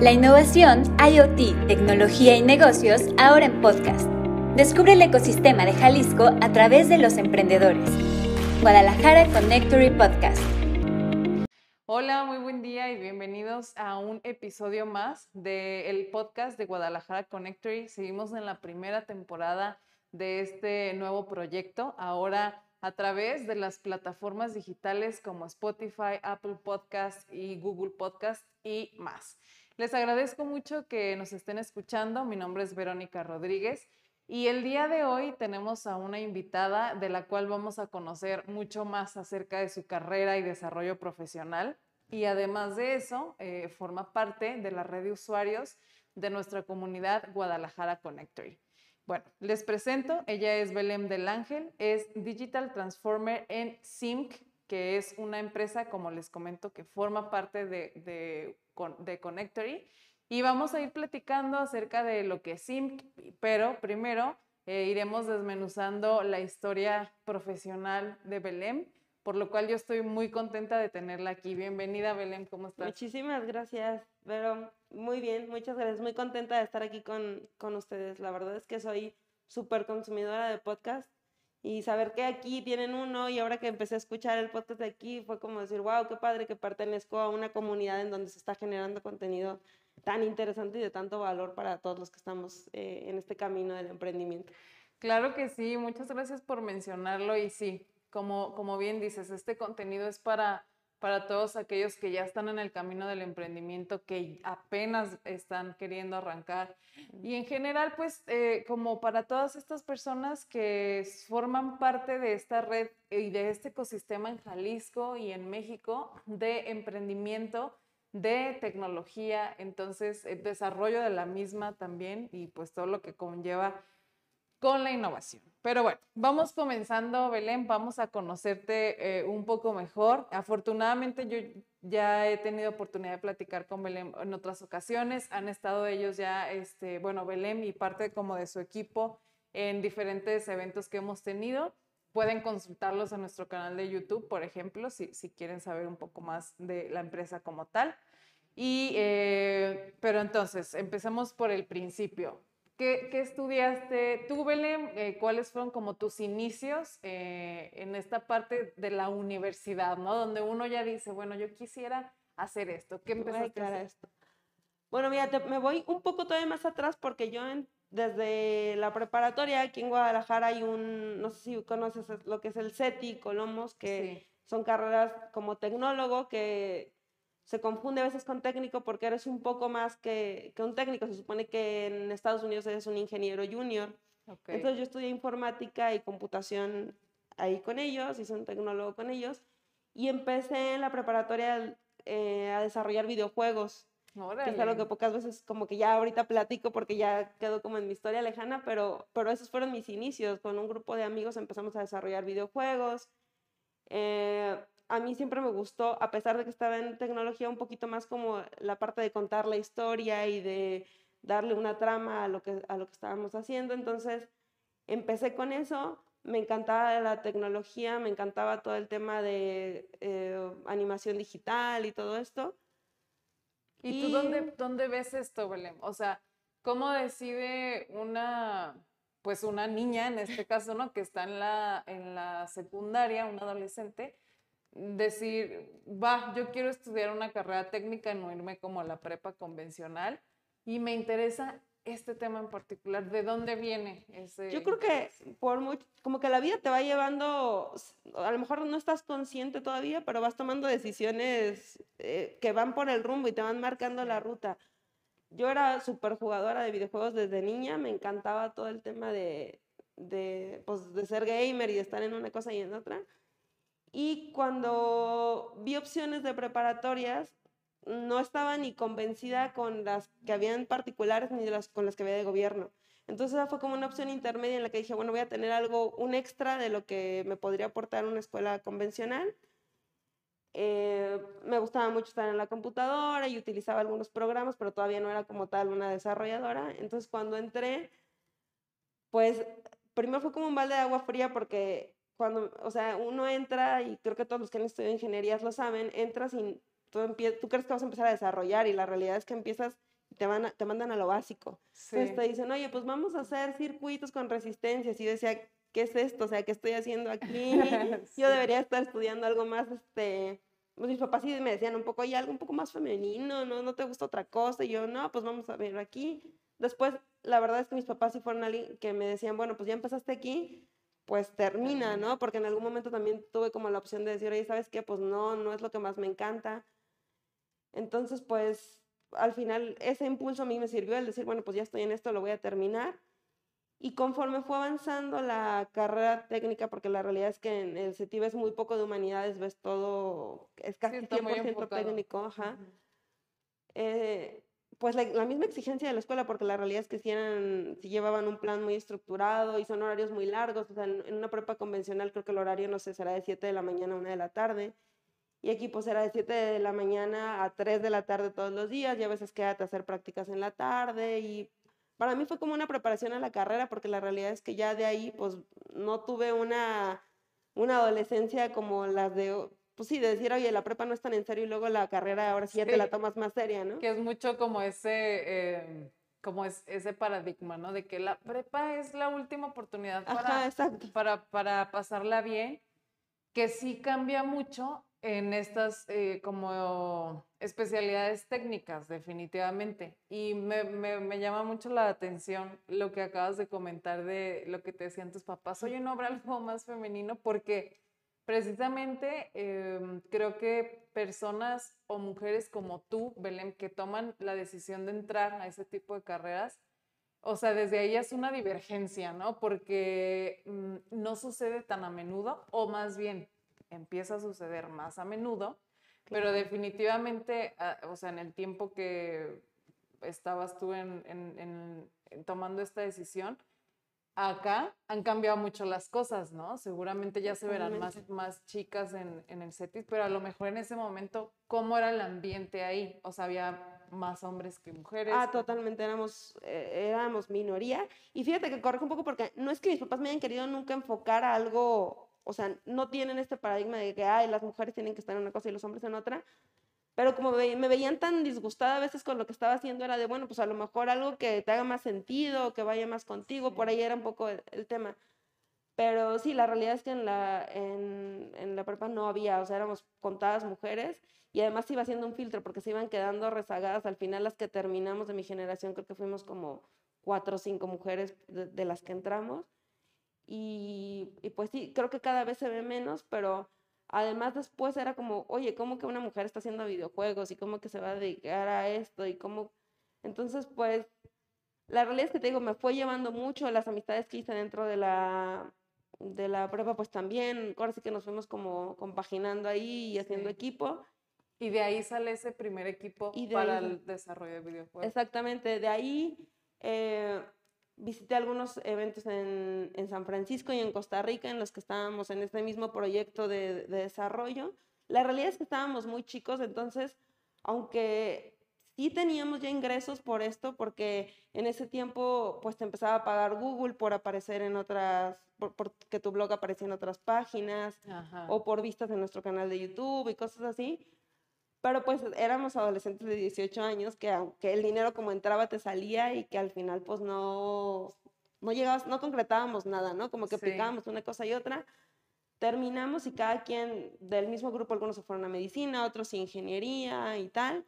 La innovación, IoT, tecnología y negocios ahora en podcast. Descubre el ecosistema de Jalisco a través de los emprendedores. Guadalajara Connectory Podcast. Hola, muy buen día y bienvenidos a un episodio más del podcast de Guadalajara Connectory. Seguimos en la primera temporada de este nuevo proyecto. Ahora a través de las plataformas digitales como Spotify, Apple Podcast y Google Podcast y más. Les agradezco mucho que nos estén escuchando. Mi nombre es Verónica Rodríguez y el día de hoy tenemos a una invitada de la cual vamos a conocer mucho más acerca de su carrera y desarrollo profesional. Y además de eso, eh, forma parte de la red de usuarios de nuestra comunidad Guadalajara Connectory. Bueno, les presento, ella es Belém del Ángel, es Digital Transformer en Sync, que es una empresa, como les comento, que forma parte de, de Connectory. Y vamos a ir platicando acerca de lo que es pero primero eh, iremos desmenuzando la historia profesional de Belém, por lo cual yo estoy muy contenta de tenerla aquí. Bienvenida, Belém, ¿cómo estás? Muchísimas gracias, pero muy bien, muchas gracias. Muy contenta de estar aquí con, con ustedes. La verdad es que soy súper consumidora de podcast y saber que aquí tienen uno y ahora que empecé a escuchar el podcast de aquí fue como decir, wow, qué padre que pertenezco a una comunidad en donde se está generando contenido tan interesante y de tanto valor para todos los que estamos eh, en este camino del emprendimiento. Claro que sí, muchas gracias por mencionarlo y sí, como, como bien dices, este contenido es para para todos aquellos que ya están en el camino del emprendimiento, que apenas están queriendo arrancar. Y en general, pues, eh, como para todas estas personas que forman parte de esta red y de este ecosistema en Jalisco y en México de emprendimiento, de tecnología, entonces, el desarrollo de la misma también y pues todo lo que conlleva con la innovación. Pero bueno, vamos comenzando, Belén, vamos a conocerte eh, un poco mejor. Afortunadamente yo ya he tenido oportunidad de platicar con Belén en otras ocasiones. Han estado ellos ya, este, bueno, Belén y parte como de su equipo en diferentes eventos que hemos tenido. Pueden consultarlos en nuestro canal de YouTube, por ejemplo, si, si quieren saber un poco más de la empresa como tal. Y, eh, pero entonces, empecemos por el principio. ¿Qué, estudiaste tú, Belén? Eh, ¿Cuáles fueron como tus inicios eh, en esta parte de la universidad, ¿no? Donde uno ya dice, bueno, yo quisiera hacer esto. ¿Qué empezaste a hacer? Esto? Bueno, mira, me voy un poco todavía más atrás porque yo desde la preparatoria aquí en Guadalajara hay un, no sé si conoces lo que es el CETI, Colomos, que son carreras como tecnólogo que se confunde a veces con técnico porque eres un poco más que, que un técnico. Se supone que en Estados Unidos eres un ingeniero junior. Entonces yo estudié informática y computación ahí con ellos, hice un tecnólogo con ellos y empecé en la preparatoria eh, a desarrollar videojuegos. Que es algo que pocas veces como que ya ahorita platico porque ya quedó como en mi historia lejana, pero, pero esos fueron mis inicios. Con un grupo de amigos empezamos a desarrollar videojuegos. Eh, a mí siempre me gustó, a pesar de que estaba en tecnología, un poquito más como la parte de contar la historia y de darle una trama a lo que, a lo que estábamos haciendo. Entonces, empecé con eso. Me encantaba la tecnología, me encantaba todo el tema de eh, animación digital y todo esto. ¿Y, tú dónde, dónde ves esto, Belén? O sea, ¿cómo decide una, pues una niña, en este caso, ¿no? Que está en la, en la secundaria, un adolescente, decir, va, yo quiero estudiar una carrera técnica, no irme como a la prepa convencional y me interesa este tema en particular, ¿de dónde viene ese? Yo creo que por mucho, como que la vida te va llevando, a lo mejor no estás consciente todavía, pero vas tomando decisiones eh, que van por el rumbo y te van marcando la ruta. Yo era súper jugadora de videojuegos desde niña, me encantaba todo el tema de, de, pues, de ser gamer y de estar en una cosa y en otra. Y cuando vi opciones de preparatorias, no estaba ni convencida con las que habían particulares ni las, con las que había de gobierno. Entonces fue como una opción intermedia en la que dije, bueno, voy a tener algo, un extra de lo que me podría aportar una escuela convencional. Eh, me gustaba mucho estar en la computadora y utilizaba algunos programas, pero todavía no era como tal una desarrolladora. Entonces cuando entré, pues primero fue como un balde de agua fría porque cuando, o sea, uno entra, y creo que todos los que han estudiado ingenierías lo saben, entra sin, tú, tú crees que vas a empezar a desarrollar y la realidad es que empiezas te, van te mandan a lo básico. Entonces te dicen, oye, pues vamos a hacer circuitos con resistencias. Y yo decía, ¿qué es esto? O sea, ¿qué estoy haciendo aquí? Yo debería estar estudiando algo más, este, pues mis papás sí me decían un poco, oye, algo un poco más femenino, ¿no? ¿No te gusta otra cosa? Y yo, no, pues vamos a ver aquí. Después, la verdad es que mis papás sí fueron alguien que me decían, bueno, pues ya empezaste aquí, pues termina, ¿no? Porque en algún momento también tuve como la opción de decir, oye, ¿sabes qué? Pues no, no es lo que más me encanta. Entonces, pues al final ese impulso a mí me sirvió el decir, bueno, pues ya estoy en esto, lo voy a terminar. Y conforme fue avanzando la carrera técnica, porque la realidad es que en el CETIV es muy poco de humanidades, ves todo, es casi 100% técnico, ajá. Eh, pues la, misma exigencia de la escuela, porque la realidad es que si, eran, si llevaban un plan muy estructurado y son horarios muy largos, o sea, en, una prepa convencional creo que el horario, no sé, será de 7 de la mañana a 1 de la tarde, y aquí pues era de 7 de la mañana a 3 de la tarde todos los días, y a veces quédate a hacer prácticas en la tarde, y para mí fue como una preparación a la carrera, porque la realidad es que ya de ahí pues no tuve una, una adolescencia como las de pues sí, de decir, oye, la prepa no es tan en serio y luego la carrera ahora sí ya te la tomas más seria, ¿no? Que es mucho como ese, em, como es, ese paradigma, ¿no? De que la prepa es la última oportunidad para, para, para pasarla bien, que sí cambia mucho en estas eh, como especialidades técnicas, definitivamente. Y me, me, me, llama mucho la atención lo que acabas de comentar de lo que te decían tus papás. Oye, no habrá algo más femenino porque Precisamente em, creo que personas o mujeres como tú, Belén, que toman la decisión de entrar a ese tipo de carreras, o sea, desde ahí es una divergencia, ¿no? Porque mm, no sucede tan a menudo, o más bien empieza a suceder más a menudo, pero definitivamente, ah, o sea, en el tiempo que estabas tú en tomando esta decisión, acá han cambiado mucho las cosas, ¿no? Seguramente ya se verán más, más chicas en, en el CETIS, pero a lo mejor en ese momento, ¿cómo era el ambiente ahí? O sea, había más hombres que mujeres. Ah, totalmente, éramos, eh, éramos minoría. Y fíjate que corre un poco porque no es que mis papás me hayan querido nunca enfocar a algo, o sea, no tienen este paradigma de que, ay, las mujeres tienen que estar en una cosa y los hombres en otra, pero como me veían tan disgustada a veces con lo que estaba haciendo, era de, bueno, pues a lo mejor algo que te haga más sentido, que vaya más contigo, por ahí era un poco el, tema. Pero sí, la realidad es que en la, en, en la prepa no había, o sea, éramos contadas mujeres y además iba haciendo un filtro porque se iban quedando rezagadas. Al final las que terminamos de mi generación, creo que fuimos como cuatro o cinco mujeres de, de las que entramos. Y, y, pues sí, creo que cada vez se ve menos, pero Además, después era como, oye, ¿cómo que una mujer está haciendo videojuegos y cómo que se va a dedicar a esto y cómo... Entonces, pues, la realidad es que te digo, me fue llevando mucho las amistades que hice dentro de la, de la prueba, pues también, ahora sí que nos fuimos como compaginando ahí y haciendo equipo. Y de ahí sale ese primer equipo para el desarrollo de videojuegos. Exactamente, de ahí eh, visité algunos eventos en, en, San Francisco y en Costa Rica en los que estábamos en este mismo proyecto de, de, desarrollo. La realidad es que estábamos muy chicos, entonces, aunque sí teníamos ya ingresos por esto, porque en ese tiempo pues te empezaba a pagar Google por aparecer en otras, por, que tu blog aparecía en otras páginas o por vistas en nuestro canal de YouTube y cosas así. Pero pues éramos adolescentes de 18 años que aunque el dinero como entraba te salía y que al final pues no, no llegabas, no concretábamos nada, ¿no? Como que picábamos una cosa y otra. Terminamos y cada quien del mismo grupo, algunos se fueron a medicina, otros a ingeniería y tal.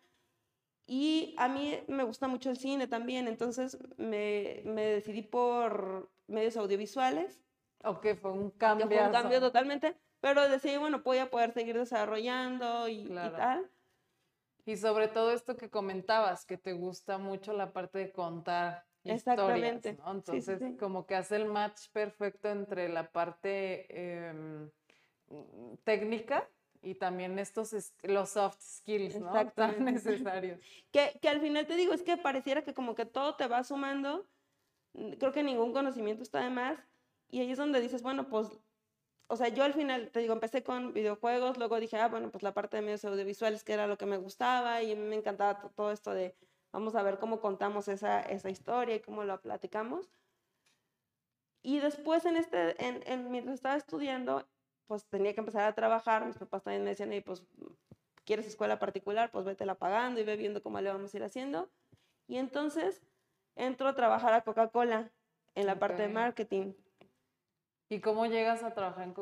Y a mí me gusta mucho el cine también, entonces me, me decidí por medios audiovisuales. Ok, fue un cambio. Fue un cambio totalmente, pero decidí, bueno, voy a poder seguir desarrollando y, y tal. Y sobre todo esto que comentabas, que te gusta mucho la parte de contar historias, ¿no? Entonces, como que hace el match perfecto entre la parte em, técnica y también estos, los soft skills, ¿no? Tan necesarios. Que, que al final te digo, es que pareciera que como que todo te va sumando, creo que ningún conocimiento está de más, y ahí es donde dices, bueno, pues o sea, yo al final, te digo, empecé con videojuegos, luego dije, ah, bueno, pues la parte de medios audiovisuales, que era lo que me gustaba, y me encantaba todo esto de, vamos a ver cómo contamos esa, esa historia y cómo lo platicamos. Y después, en este, en, mientras estaba estudiando, pues tenía que empezar a trabajar, mis papás también me decían, y pues quieres escuela particular, pues la pagando y ve viendo cómo le vamos a ir haciendo. Y entonces entro a trabajar a Coca-Cola en la parte de marketing. ¿Y cómo llegas a trabajar en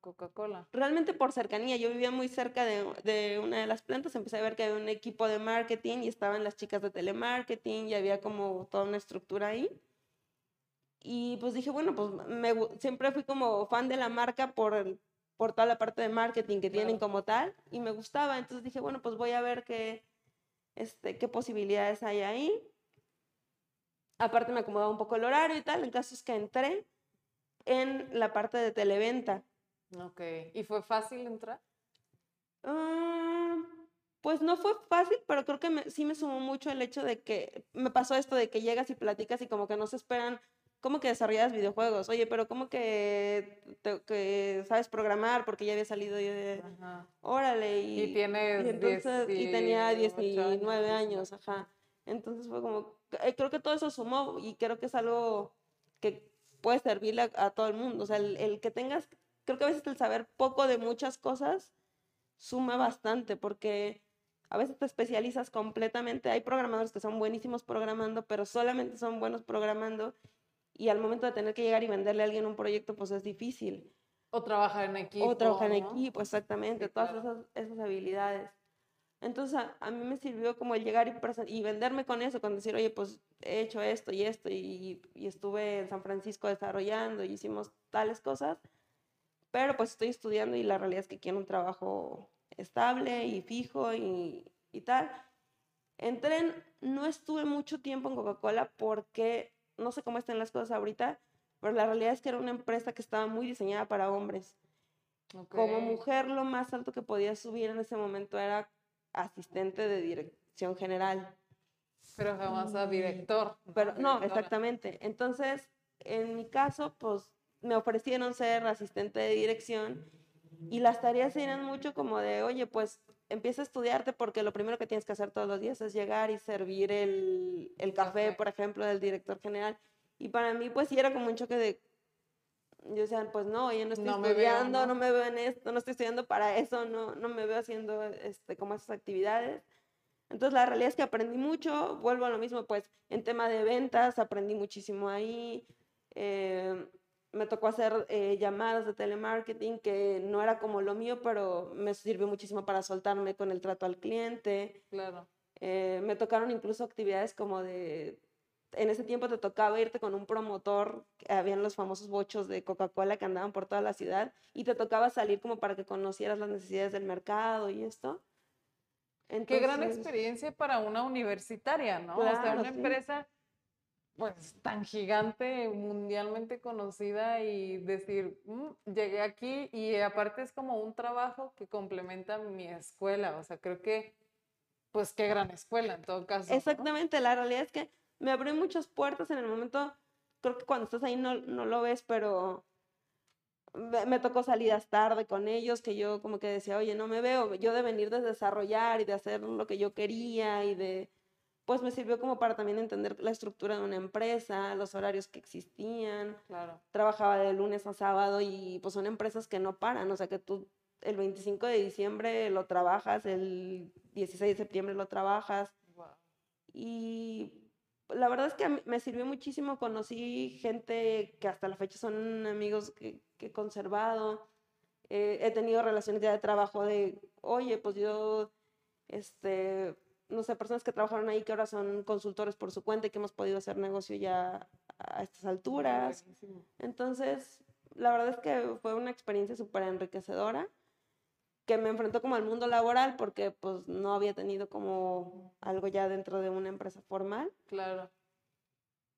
Coca-Cola? Realmente por cercanía. Yo vivía muy cerca de, de, una de las plantas. Empecé a ver que había un equipo de marketing y estaban las chicas de telemarketing y había como toda una estructura ahí. Y pues dije, bueno, pues me, siempre fui como fan de la marca por, por toda la parte de marketing que tienen como tal y me gustaba. Entonces dije, bueno, pues voy a ver qué, este, qué posibilidades hay ahí. Aparte me acomodaba un poco el horario y tal. El caso es que entré en la parte de televenta. Ok. ¿Y fue fácil entrar? Ah, pues no fue fácil, pero creo que sí me sumó mucho el hecho de que me pasó esto de que llegas y platicas y como que no se esperan ¿cómo que desarrollas videojuegos? Oye, pero ¿cómo que, que sabes programar? Porque ya había salido yo de, órale. Y, y tienes y, tenía 19 años, ajá. Entonces fue como, eh, creo que todo eso sumó y creo que es algo que puede servirle a, todo el mundo. O sea, el, que tengas, creo que a veces el saber poco de muchas cosas suma bastante porque a veces te especializas completamente. Hay programadores que son buenísimos programando, pero solamente son buenos programando y al momento de tener que llegar y venderle a alguien un proyecto, pues es difícil. O trabajar en equipo. O trabajar en equipo, exactamente, todas esas, esas, habilidades. Entonces a, mí me sirvió como el llegar y, y, venderme con eso, con decir, oye, pues he hecho esto y esto y, y, estuve en San Francisco desarrollando y hicimos tales cosas, pero pues estoy estudiando y la realidad es que quiero un trabajo estable y fijo y, y tal. Entré, no estuve mucho tiempo en Coca-Cola porque no sé cómo están las cosas ahorita, pero la realidad es que era una empresa que estaba muy diseñada para hombres. Como mujer, lo más alto que podía subir en ese momento era asistente de dirección general. Pero jamás a director. Pero no, exactamente. Entonces, en mi caso, pues me ofrecieron ser asistente de dirección y las tareas eran mucho como de, oye, pues empieza a estudiarte porque lo primero que tienes que hacer todos los días es llegar y servir el, el café, por ejemplo, del director general. Y para mí, pues sí era como un choque de, yo decía, pues no, yo no estoy estudiando, ¿no? me veo en esto, no estoy estudiando para eso, no, no me veo haciendo este, como esas actividades. Entonces la realidad es que aprendí mucho, vuelvo a lo mismo, pues en tema de ventas aprendí muchísimo ahí. Eh, me tocó hacer eh, llamadas de telemarketing, que no era como lo mío, pero me sirvió muchísimo para soltarme con el trato al cliente. Claro. Eh, me tocaron incluso actividades como de, en ese tiempo te tocaba irte con un promotor, habían los famosos bochos de Coca-Cola que andaban por toda la ciudad, y te tocaba salir como para que conocieras las necesidades del mercado y esto. Qué gran experiencia para una universitaria, ¿no? o sea, una empresa pues tan gigante, mundialmente conocida y decir, mm, llegué aquí y aparte es como un trabajo que complementa mi escuela, o sea, creo que, pues qué gran escuela en todo caso. Exactamente, la realidad es que me abrió muchas puertas en el momento, creo que cuando estás ahí no, no lo ves, pero me, tocó salidas tarde con ellos, que yo como que decía, oye, no me veo, yo de venir de desarrollar y de hacer lo que yo quería y de pues me sirvió como para también entender la estructura de una empresa, los horarios que existían. Claro. Trabajaba de lunes a sábado y pues son empresas que no paran, o sea que tú el 25 de diciembre lo trabajas, el 16 de septiembre lo trabajas. Y la verdad es que me sirvió muchísimo, conocí gente que hasta la fecha son amigos que, que he conservado. Eh, he tenido relaciones ya de trabajo de, oye, pues yo, este, no sé, personas que trabajaron ahí que ahora son consultores por su cuenta y que hemos podido hacer negocio ya a estas alturas. Entonces, la verdad es que fue una experiencia súper enriquecedora que me enfrentó como al mundo laboral porque pues no había tenido como algo ya dentro de una empresa formal. Claro.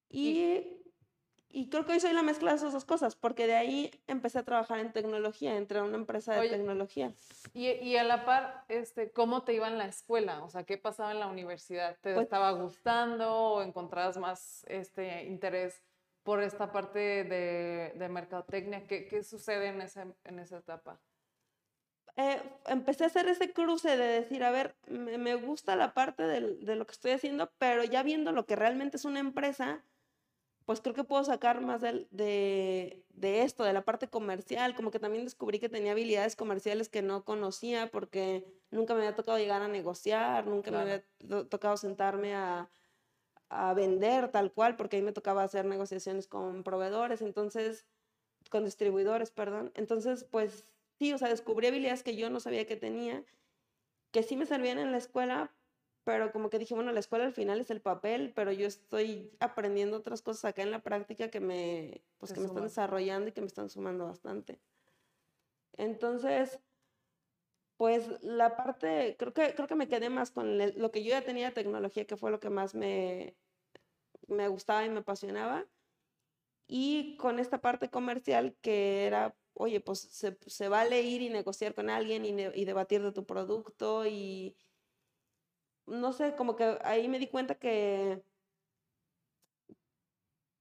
Y y creo que hoy soy la mezcla de esas dos cosas, porque de ahí empecé a trabajar en tecnología, entré a una empresa de tecnología. Y, y, a la par, este, ¿cómo te iba en la escuela? O sea, ¿qué pasaba en la universidad? ¿Te pues estaba gustando o encontrabas más este interés por esta parte de, de mercadotecnia? ¿Qué, ¿Qué, sucede en esa, en esa etapa? Eh, empecé a hacer ese cruce de decir, a ver, me, me gusta la parte de, de lo que estoy haciendo, pero ya viendo lo que realmente es una empresa, pues creo que puedo sacar más de, de, esto, de la parte comercial, como que también descubrí que tenía habilidades comerciales que no conocía porque nunca me había tocado llegar a negociar, nunca me había tocado sentarme a, a vender tal cual, porque ahí me tocaba hacer negociaciones con proveedores, entonces, con distribuidores, perdón. Entonces, pues sí, o sea, descubrí habilidades que yo no sabía que tenía, que sí me servían en la escuela, pero como que dije, bueno, la escuela al final es el papel, pero yo estoy aprendiendo otras cosas acá en la práctica que me, pues, que me están desarrollando y que me están sumando bastante. Entonces, pues la parte, creo que, creo que me quedé más con lo que yo ya tenía de tecnología, que fue lo que más me, me gustaba y me apasionaba. Y con esta parte comercial que era, oye, pues se, vale ir y negociar con alguien y, y, debatir de tu producto y no sé, como que ahí me di cuenta que,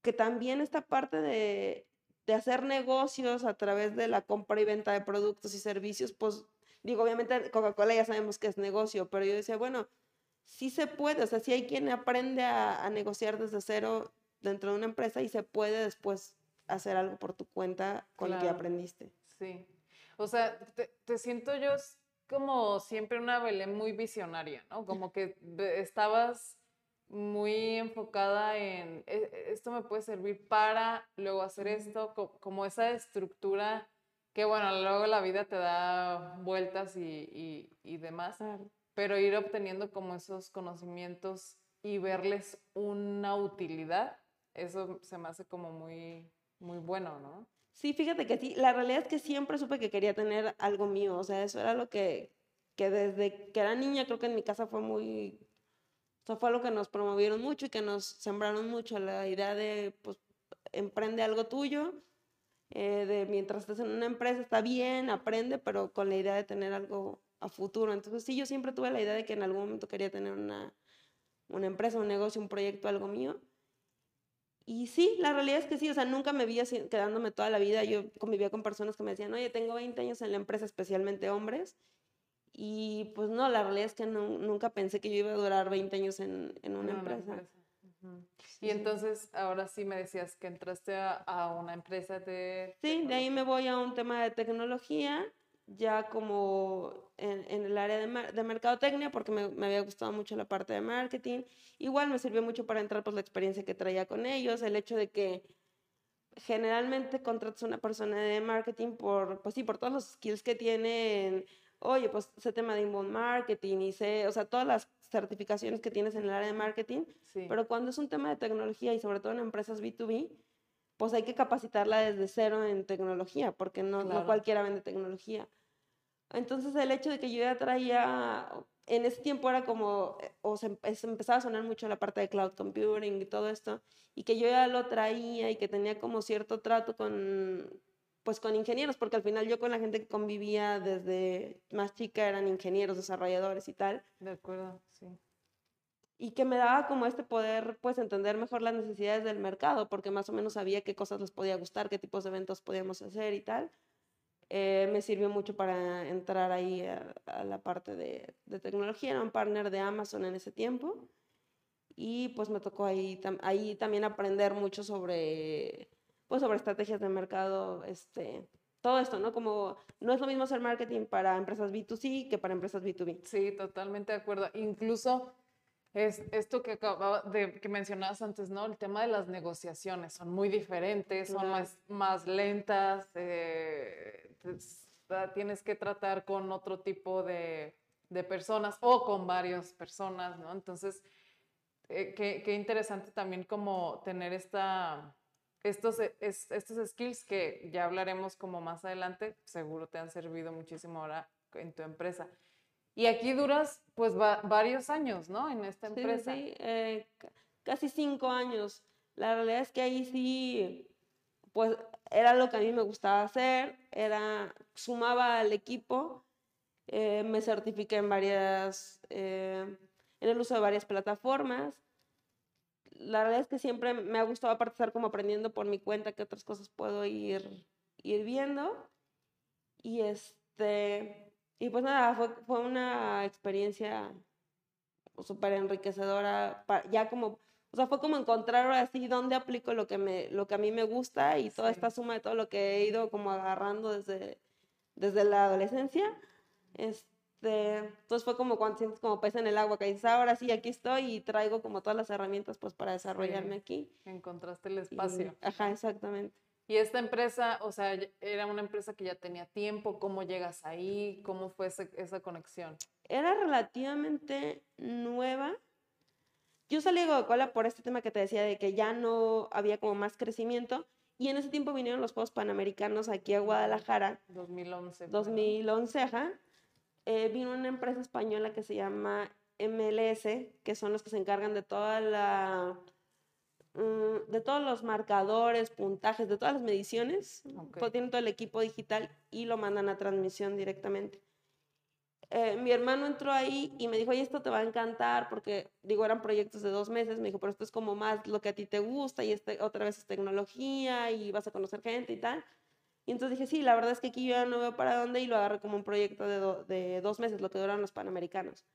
que también esta parte de, de hacer negocios a través de la compra y venta de productos y servicios, pues digo, obviamente Coca-Cola ya sabemos que es negocio, pero yo decía, bueno, sí se puede, o sea, sí hay quien aprende a, negociar desde cero dentro de una empresa y se puede después hacer algo por tu cuenta con lo que aprendiste. Sí. O sea, te, siento yo como siempre una Belén muy visionaria, ¿no? Como que estabas muy enfocada en e, esto me puede servir para luego hacer esto, como esa estructura que bueno, luego la vida te da vueltas y, y, demás, pero ir obteniendo como esos conocimientos y verles una utilidad, eso se me hace como muy, muy bueno, ¿no? Sí, fíjate que sí, la realidad es que siempre supe que quería tener algo mío, o sea, eso era lo que, que desde que era niña creo que en mi casa fue muy, o sea, fue lo que nos promovieron mucho y que nos sembraron mucho, la idea de, pues, emprende algo tuyo, eh, de mientras estás en una empresa está bien, aprende, pero con la idea de tener algo a futuro. Entonces sí, yo siempre tuve la idea de que en algún momento quería tener una, una empresa, un negocio, un proyecto, algo mío. Y sí, la realidad es que sí, o sea, nunca me vi quedándome toda la vida. Yo convivía con personas que me decían, oye, tengo 20 años en la empresa, especialmente hombres. Y pues no, la realidad es que nunca pensé que yo iba a durar 20 años en, en una, empresa. Y entonces, ahora sí me decías que entraste a, una empresa de... Sí, de ahí me voy a un tema de tecnología, ya como en, el área de, de mercadotecnia, porque me, me, había gustado mucho la parte de marketing. Igual me sirvió mucho para entrar, pues, la experiencia que traía con ellos, el hecho de que generalmente contratas a una persona de marketing por, pues sí, por todos los skills que tienen oye, pues ese tema de inbound marketing y sé, o sea, todas las certificaciones que tienes en el área de marketing, pero cuando es un tema de tecnología y sobre todo en empresas B2B, pues hay que capacitarla desde cero en tecnología, porque no, no cualquiera vende tecnología. Entonces el hecho de que yo ya traía, en ese tiempo era como, o se, empezaba a sonar mucho la parte de cloud computing y todo esto, y que yo ya lo traía y que tenía como cierto trato con, pues con ingenieros, porque al final yo con la gente que convivía desde más chica eran ingenieros, desarrolladores y tal. De acuerdo, sí. Y que me daba como este poder, pues, entender mejor las necesidades del mercado, porque más o menos sabía qué cosas les podía gustar, qué tipos de eventos podíamos hacer y tal. Eh, me sirvió mucho para entrar ahí a, la parte de, tecnología. Era un partner de Amazon en ese tiempo. Y pues me tocó ahí, ahí también aprender mucho sobre pues sobre estrategias de mercado, este, todo esto, ¿no? Como no es lo mismo hacer marketing para empresas B2C que para empresas B2B. Sí, totalmente de acuerdo. Incluso es esto que acababa de que mencionabas antes, ¿no? El tema de las negociaciones son muy diferentes, son más, más lentas, eh, tienes que tratar con otro tipo de, de, personas o con varias personas, ¿no? Entonces, eh, qué, qué interesante también como tener esta estos, e, estos skills que ya hablaremos como más adelante, seguro te han servido muchísimo ahora en tu empresa. Y aquí duras pues varios años, ¿no? En esta empresa. Sí, sí. Eh, casi cinco años. La realidad es que ahí sí, pues era lo que a mí me gustaba hacer, era, sumaba al equipo, eh, me certifiqué en varias, eh, en el uso de varias plataformas, la verdad es que siempre me ha gustado aparte estar como aprendiendo por mi cuenta qué otras cosas puedo ir, ir viendo. Y este, y pues nada, fue, fue una experiencia súper enriquecedora, ya como, o sea, fue como encontrar así dónde aplico lo que, me, lo que a mí me gusta y toda esta suma de todo lo que he ido como agarrando desde, desde la adolescencia. Este, entonces fue como cuando sientes como pesa en el agua, que dices, ahora sí, aquí estoy y traigo como todas las herramientas pues para desarrollarme aquí. Encontraste el espacio. ajá, exactamente. Y esta empresa, o sea, era una empresa que ya tenía tiempo, ¿cómo llegas ahí? ¿Cómo fue esa conexión? Era relativamente nueva. Yo salí de Coca-Cola por este tema que te decía de que ya no había como más crecimiento. Y en ese tiempo vinieron los Juegos Panamericanos aquí a Guadalajara. 2011. 2011, ajá. Eh, vino una empresa española que se llama MLS, que son los que se encargan de toda la de todos los marcadores, puntajes, de todas las mediciones. Okay. Tienen todo el equipo digital y lo mandan a transmisión directamente. Eh, mi hermano entró ahí y me dijo, oye, esto te va a encantar, porque digo, eran proyectos de dos meses, me dijo, pero esto es como más lo que a ti te gusta y este, otra vez es tecnología y vas a conocer gente y tal. Y entonces dije, sí, la verdad es que aquí yo ya no veo para dónde y lo agarré como un proyecto de, de dos meses, lo que duran los Panamericanos.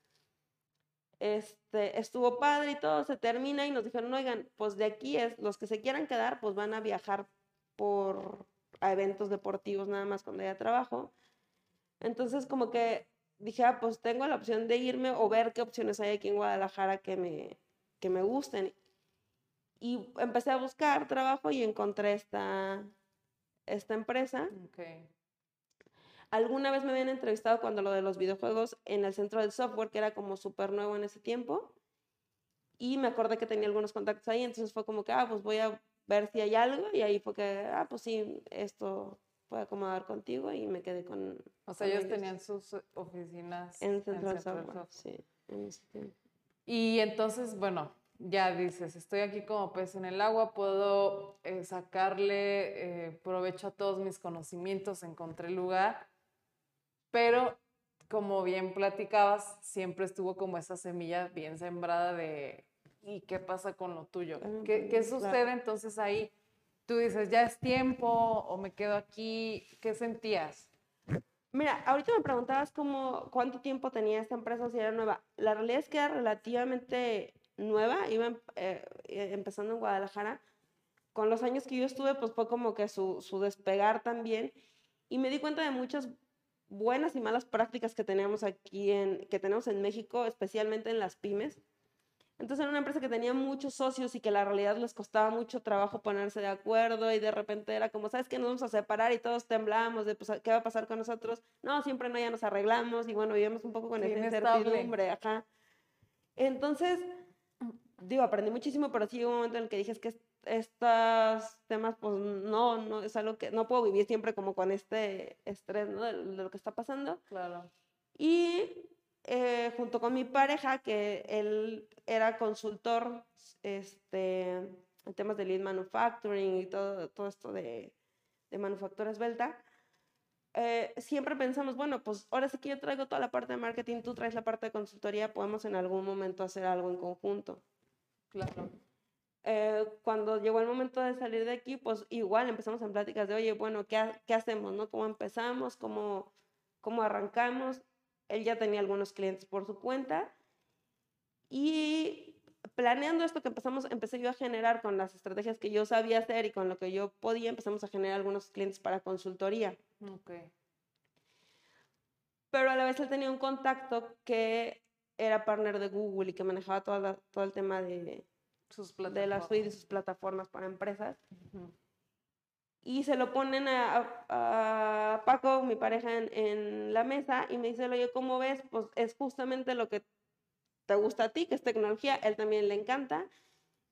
Este, estuvo padre y todo, se termina y nos dijeron, oigan, pues de aquí es, los que se quieran quedar, pues van a viajar por a eventos deportivos nada más cuando haya trabajo. Entonces como que dije, ah, pues tengo la opción de irme o ver qué opciones hay aquí en Guadalajara que me, que me gusten. Y empecé a buscar trabajo y encontré esta, esta empresa. Alguna vez me habían entrevistado cuando lo de los videojuegos en el centro del software, que era como súper nuevo en ese tiempo. Y me acordé que tenía algunos contactos ahí, entonces fue como que, ah, pues voy a ver si hay algo. Y ahí fue que, ah, pues sí, esto puede acomodar contigo y me quedé con... O sea, ellos, tenían sus oficinas en el centro del software. Sí, en ese tiempo. Y entonces, bueno, ya dices, estoy aquí como pez en el agua, puedo eh, sacarle eh, provecho a todos mis conocimientos, encontré lugar, pero como bien platicabas, siempre estuvo como esa semilla bien sembrada de, ¿y qué pasa con lo tuyo? ¿Qué, qué sucede entonces ahí? Tú dices, ya es tiempo o me quedo aquí, ¿qué sentías? Mira, ahorita me preguntabas cómo, cuánto tiempo tenía esta empresa si era nueva. La realidad es que era relativamente nueva, iba em, eh, eh, empezando en Guadalajara. Con los años que yo estuve, pues fue como que su, su despegar también. Y me di cuenta de muchas buenas y malas prácticas que tenemos aquí en, que tenemos en México, especialmente en las pymes. Entonces era una empresa que tenía muchos socios y que la realidad les costaba mucho trabajo ponerse de acuerdo y de repente era como, ¿sabes qué? Nos vamos a separar y todos temblamos de, pues, ¿qué va a pasar con nosotros? No, siempre no, ya nos arreglamos y bueno, vivimos un poco con esa incertidumbre, ajá. Entonces, digo, aprendí muchísimo, pero sí hubo un momento en el que dije, es que estos temas, pues no, no, es algo que no puedo vivir siempre como con este estrés, ¿no? De, lo que está pasando. Claro. Y eh, junto con mi pareja, que él era consultor este, en temas de lead manufacturing y todo, todo esto de, de manufactura esbelta, eh, siempre pensamos, bueno, pues ahora sí que yo traigo toda la parte de marketing, tú traes la parte de consultoría, podemos en algún momento hacer algo en conjunto. Claro. Eh, cuando llegó el momento de salir de aquí, pues igual empezamos en pláticas de, oye, bueno, ¿qué, qué hacemos? ¿no? ¿Cómo empezamos? ¿Cómo, ¿Cómo arrancamos? Él ya tenía algunos clientes por su cuenta. Y planeando esto que empezamos, empecé yo a generar con las estrategias que yo sabía hacer y con lo que yo podía, empezamos a generar algunos clientes para consultoría. Okay. Pero a la vez él tenía un contacto que era partner de Google y que manejaba toda todo el tema de, sus de la suite y sus plataformas para empresas. Y se lo ponen a, Paco, mi pareja, en, en, la mesa y me dice, oye, ¿cómo ves? Pues es justamente lo que te gusta a ti, que es tecnología, él también le encanta.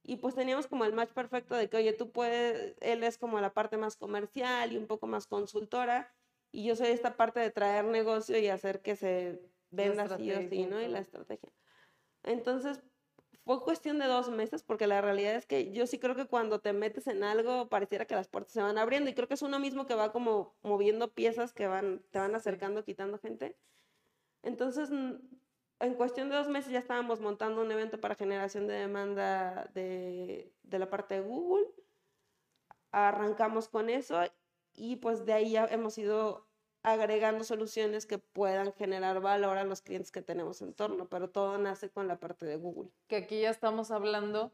Y pues teníamos como el match perfecto de que, oye, tú puedes, él es como la parte más comercial y un poco más consultora, y yo soy esta parte de traer negocio y hacer que se venda así o así, ¿no? Y la estrategia. Entonces, fue cuestión de dos meses, porque la realidad es que yo sí creo que cuando te metes en algo, pareciera que las puertas se van abriendo, y creo que es uno mismo que va como moviendo piezas que van, te van acercando, quitando gente. Entonces, en cuestión de dos meses ya estábamos montando un evento para generación de demanda de, de la parte de Google. Arrancamos con eso y pues de ahí ya hemos ido agregando soluciones que puedan generar valor a los clientes que tenemos en torno, pero todo nace con la parte de Google. Que aquí ya estamos hablando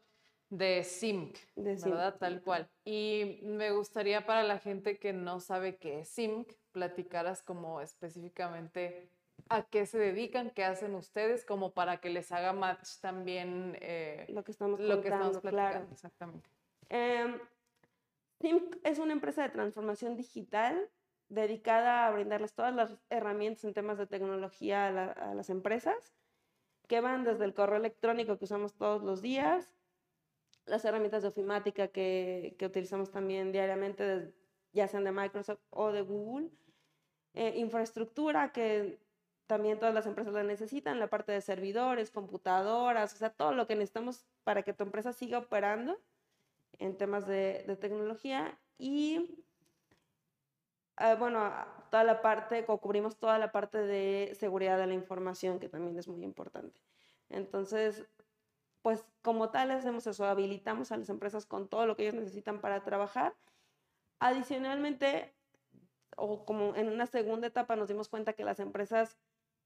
de SIMC, de ¿verdad? Tal cual. Y me gustaría para la gente que no sabe qué es SIMC, platicaras como específicamente a qué se dedican, qué hacen ustedes, como para que les haga match también eh, lo que estamos, lo que estamos platicando. Exactamente. Eh, es una empresa de transformación digital dedicada a brindarles todas las herramientas en temas de tecnología a, las empresas, que van desde el correo electrónico que usamos todos los días, las herramientas de ofimática que, que utilizamos también diariamente, ya sean de Microsoft o de Google, eh, infraestructura que también todas las empresas la necesitan, la parte de servidores, computadoras, o sea, todo lo que necesitamos para que tu empresa siga operando en temas de, de tecnología y Ah, bueno, toda la parte, cubrimos toda la parte de seguridad de la información, que también es muy importante. Entonces, pues como tal hacemos eso, habilitamos a las empresas con todo lo que ellos necesitan para trabajar. Adicionalmente, o como en una segunda etapa nos dimos cuenta que las empresas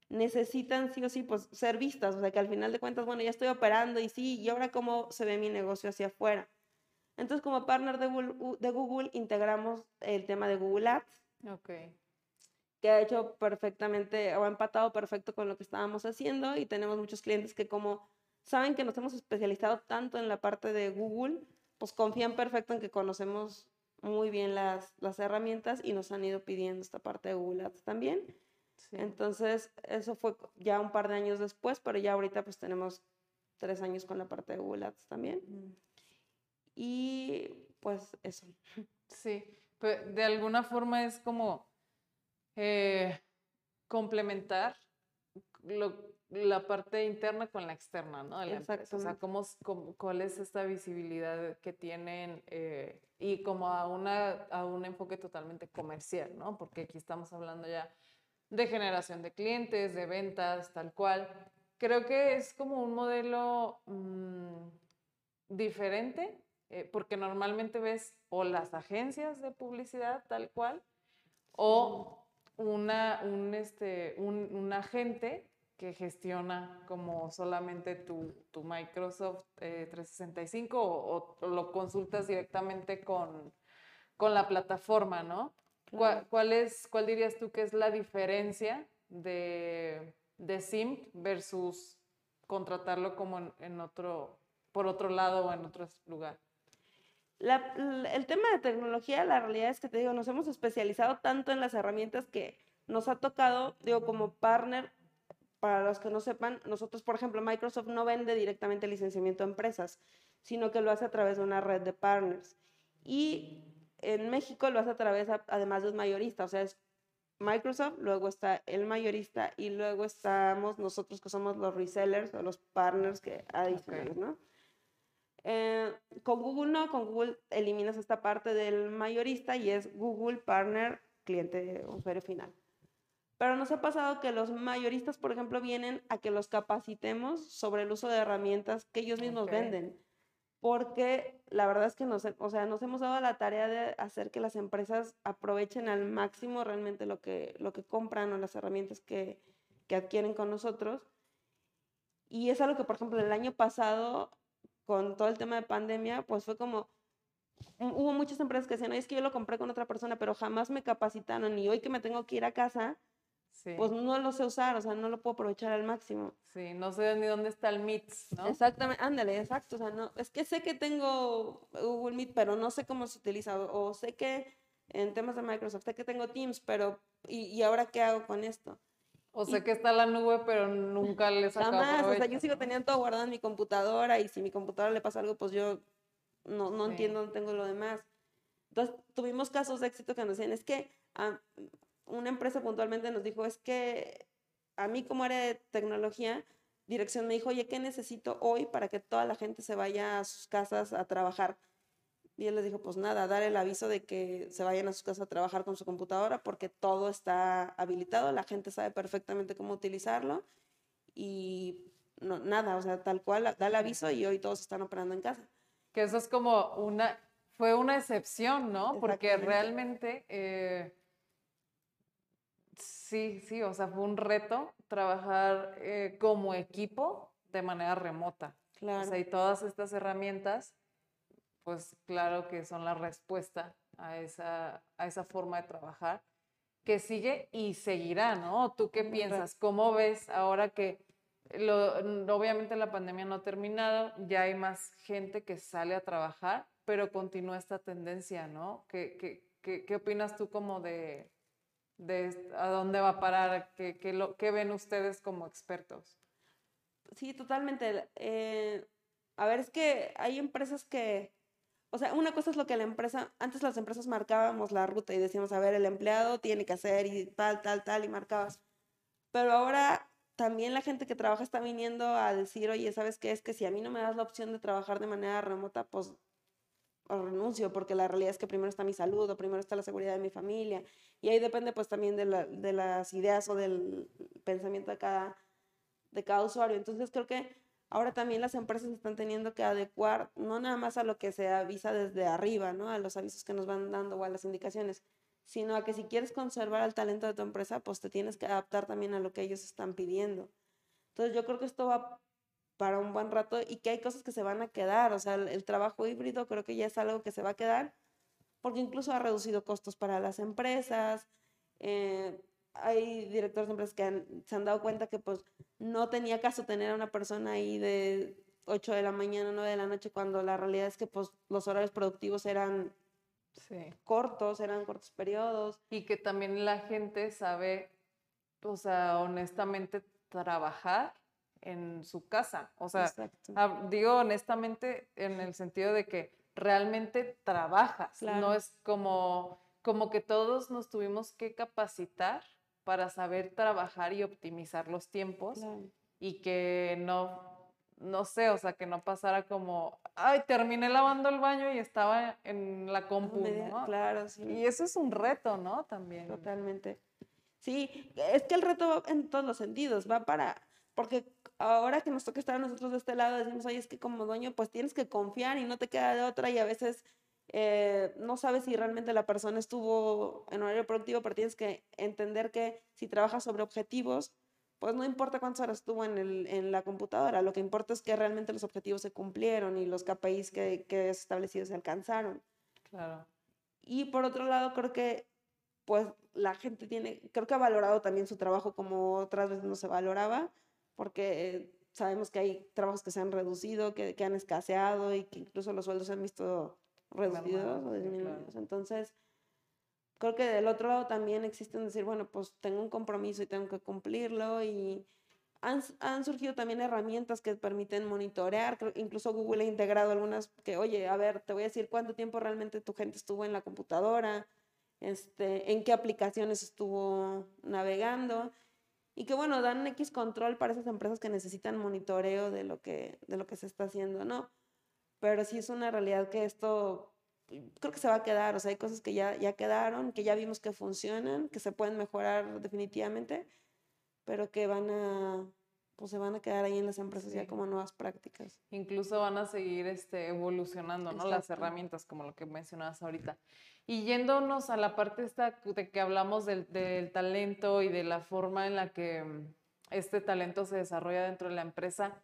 necesitan sí o sí pues ser vistas, o sea que al final de cuentas, bueno, ya estoy operando y sí, y ahora cómo se ve mi negocio hacia afuera. Entonces, como partner de Google integramos el tema de Google Ads, Ok. Que ha hecho perfectamente o ha empatado perfecto con lo que estábamos haciendo y tenemos muchos clientes que como saben que nos hemos especializado tanto en la parte de Google, pues confían perfecto en que conocemos muy bien las, las herramientas y nos han ido pidiendo esta parte de Google Ads también. Entonces, eso fue ya un par de años después, pero ya ahorita pues tenemos tres años con la parte de Google Ads también. Y pues eso. Sí, de alguna forma es como eh, complementar la parte interna con la externa, ¿no? O sea, cómo, cuál es esta visibilidad que tienen eh, y como a, una, a un enfoque totalmente comercial, ¿no? Porque aquí estamos hablando ya de generación de clientes, de ventas, tal cual. Creo que es como un modelo mm, diferente eh, porque normalmente ves o las agencias de publicidad tal cual, o una, un, este, un, agente que gestiona como solamente tu, tu Microsoft 365 eh, o, lo consultas directamente con, con la plataforma, ¿no? ¿Cuál, es, ¿Cuál dirías tú que es la diferencia de, de SIM versus contratarlo como en otro, por otro lado o en otro lugar? El tema de tecnología, la realidad es que te digo, nos hemos especializado tanto en las herramientas que nos ha tocado, digo, como partner, para los que no sepan, nosotros, por ejemplo, Microsoft no vende directamente licenciamiento a empresas, sino que lo hace a través de una red de partners. Y en México lo hace a través, además de un mayorista, o sea, es Microsoft, luego está el mayorista y luego estamos nosotros que somos los resellers o los partners que adicionales, ¿no? Con Google no, con Google eliminas esta parte del mayorista y es Google Partner Cliente Usuario Final. Pero nos ha pasado que los mayoristas, por ejemplo, vienen a que los capacitemos sobre el uso de herramientas que ellos mismos venden. Porque la verdad es que nos, o sea, nos hemos dado la tarea de hacer que las empresas aprovechen al máximo realmente lo que, lo que compran o las herramientas que, que adquieren con nosotros. Y es algo que, por ejemplo, el año pasado con todo el tema de pandemia, pues fue como, hubo muchas empresas que decían, es que yo lo compré con otra persona, pero jamás me capacitaron y hoy que me tengo que ir a casa, pues no lo sé usar, o sea, no lo puedo aprovechar al máximo. Sí, no sé ni dónde está el Meet, ¿no? Exactamente, ándale, exacto, o sea, no, es que sé que tengo Google Meet, pero no sé cómo se utiliza, o, sé que en temas de Microsoft, sé que tengo Teams, pero ¿y, y ahora qué hago con esto? O sé que está la nube, pero nunca le saco Jamás, o sea, yo sigo teniendo todo guardado en mi computadora y si mi computadora le pasa algo, pues yo no, no entiendo, no tengo lo demás. Entonces, tuvimos casos de éxito que nos decían, es que ah, una empresa puntualmente nos dijo, es que a mí como área de tecnología, dirección me dijo, oye, ¿qué necesito hoy para que toda la gente se vaya a sus casas a trabajar? Y él les dijo, pues nada, dar el aviso de que se vayan a su casa a trabajar con su computadora porque todo está habilitado, la gente sabe perfectamente cómo utilizarlo y no, nada, o sea, tal cual, da el aviso y hoy todos están operando en casa. Que eso es como una, fue una excepción, ¿no? Porque realmente, eh, sí, sí, o sea, fue un reto trabajar eh, como equipo de manera remota. Claro. O sea, y todas estas herramientas pues claro que son la respuesta a esa, a esa forma de trabajar. que sigue y seguirá, ¿no? ¿Tú qué piensas? ¿Cómo ves ahora que lo, obviamente la pandemia no ha terminado, ya hay más gente que sale a trabajar, pero continúa esta tendencia, ¿no? ¿Qué, qué, qué, qué opinas tú como de, de, a dónde va a parar? ¿Qué, qué, lo, qué ven ustedes como expertos? Sí, totalmente. Eh, a ver, es que hay empresas que, o sea, una cosa es lo que la empresa, antes las empresas marcábamos la ruta y decíamos, a ver, el empleado tiene que hacer y tal, tal, tal, y marcabas. Pero ahora también la gente que trabaja está viniendo a decir, oye, ¿sabes qué? Es que si a mí no me das la opción de trabajar de manera remota, pues renuncio, porque la realidad es que primero está mi salud o primero está la seguridad de mi familia. Y ahí depende pues también de, la, de las ideas o del pensamiento de cada, de cada usuario. Entonces creo que ahora también las empresas están teniendo que adecuar no nada más a lo que se avisa desde arriba, ¿no? A los avisos que nos van dando o a las indicaciones, sino a que si quieres conservar el talento de tu empresa, pues te tienes que adaptar también a lo que ellos están pidiendo. Entonces yo creo que esto va para un buen rato y que hay cosas que se van a quedar, o sea, el, trabajo híbrido creo que ya es algo que se va a quedar porque incluso ha reducido costos para las empresas. Eh, hay directores de empresas que se han dado cuenta que pues no tenía caso tener a una persona ahí de 8 de la mañana, 9 de la noche, cuando la realidad es que pues los horarios productivos eran cortos, eran cortos periodos. Y que también la gente sabe, o sea, honestamente trabajar en su casa. O sea, digo honestamente en el sentido de que realmente trabajas. No es como, como que todos nos tuvimos que capacitar para saber trabajar y optimizar los tiempos y que no no sé, o sea, que no pasara como, ay, terminé lavando el baño y estaba en la compu, ¿no? Claro, sí. Y eso es un reto, ¿no? También. Totalmente. Sí, es que el reto va en todos los sentidos, va para, porque ahora que nos toca estar nosotros de este lado, decimos, oye, es que como dueño, pues tienes que confiar y no te queda de otra y a veces eh, no sabes si realmente la persona estuvo en horario productivo, pero tienes que entender que si trabajas sobre objetivos, pues no importa cuántas horas estuvo en, el, en la computadora, lo que importa es que realmente los objetivos se cumplieron y los KPIs que, que establecidos se alcanzaron. Claro. Y por otro lado, creo que pues la gente tiene, creo que ha valorado también su trabajo como otras veces no se valoraba, porque sabemos que hay trabajos que se han reducido, que, que han escaseado y que incluso los sueldos se han visto reducidos o disminuidos. Entonces, creo que del otro lado también existen decir, bueno, pues tengo un compromiso y tengo que cumplirlo y han, han surgido también herramientas que permiten monitorear, incluso Google ha integrado algunas que, oye, a ver, te voy a decir cuánto tiempo realmente tu gente estuvo en la computadora, este, en qué aplicaciones estuvo navegando y que bueno, dan X control para esas empresas que necesitan monitoreo de lo que, de lo que se está haciendo, ¿no? Pero sí es una realidad que esto creo que se va a quedar, o sea, hay cosas que ya, ya quedaron, que ya vimos que funcionan, que se pueden mejorar definitivamente, pero que van a, pues se van a quedar ahí en las empresas ya como nuevas prácticas. Incluso van a seguir este, evolucionando, ¿no? Las herramientas, como lo que mencionabas ahorita. Y yéndonos a la parte esta de que hablamos del, del talento y de la forma en la que mm, este talento se desarrolla dentro de la empresa,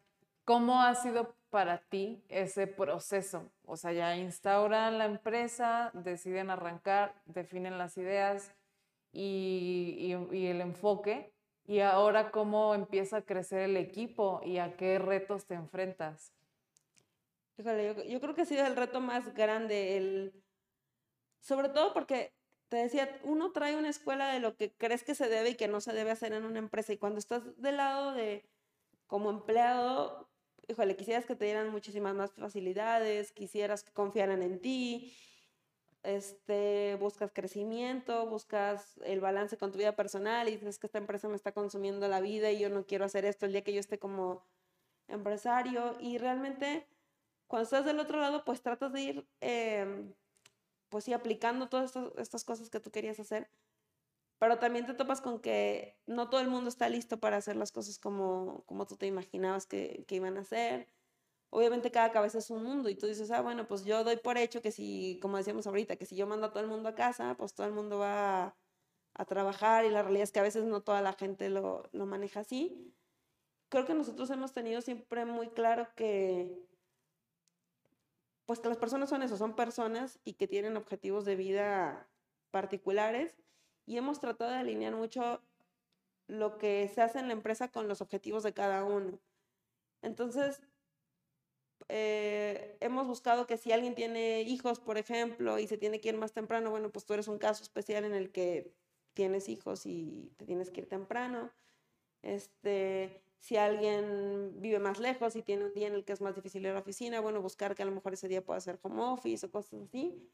¿Cómo ha sido para ti ese proceso? O sea, ya instauran la empresa, deciden arrancar, definen las ideas y, el enfoque. Y ahora, ¿cómo empieza a crecer el equipo y a qué retos te enfrentas? Híjole, yo, creo que ha sido el reto más grande, el, sobre todo porque te decía, uno trae una escuela de lo que crees que se debe y que no se debe hacer en una empresa. Y cuando estás del lado de como empleado, híjole, quisieras que te dieran muchísimas más facilidades, quisieras que confiaran en ti, este, buscas crecimiento, buscas el balance con tu vida personal y dices que esta empresa me está consumiendo la vida y yo no quiero hacer esto el día que yo esté como empresario y realmente cuando estás del otro lado pues tratas de ir em, pues sí aplicando todas estas cosas que tú querías hacer pero también te topas con que no todo el mundo está listo para hacer las cosas como, como tú te imaginabas que, que iban a hacer. Obviamente cada cabeza es un mundo y tú dices, ah, bueno, pues yo doy por hecho que si, como decíamos ahorita, que si yo mando a todo el mundo a casa, pues todo el mundo va a, a trabajar y la realidad es que a veces no toda la gente lo, lo maneja así. Creo que nosotros hemos tenido siempre muy claro que, pues que las personas son eso, son personas y que tienen objetivos de vida particulares y hemos tratado de alinear mucho lo que se hace en la empresa con los objetivos de cada uno. Entonces, eh, hemos buscado que si alguien tiene hijos, por ejemplo, y se tiene que ir más temprano, bueno, pues tú eres un caso especial en el que tienes hijos y te tienes que ir temprano. Este, si alguien vive más lejos y tiene un día en el que es más difícil ir a la oficina, bueno, buscar que a lo mejor ese día pueda hacer home office o cosas así.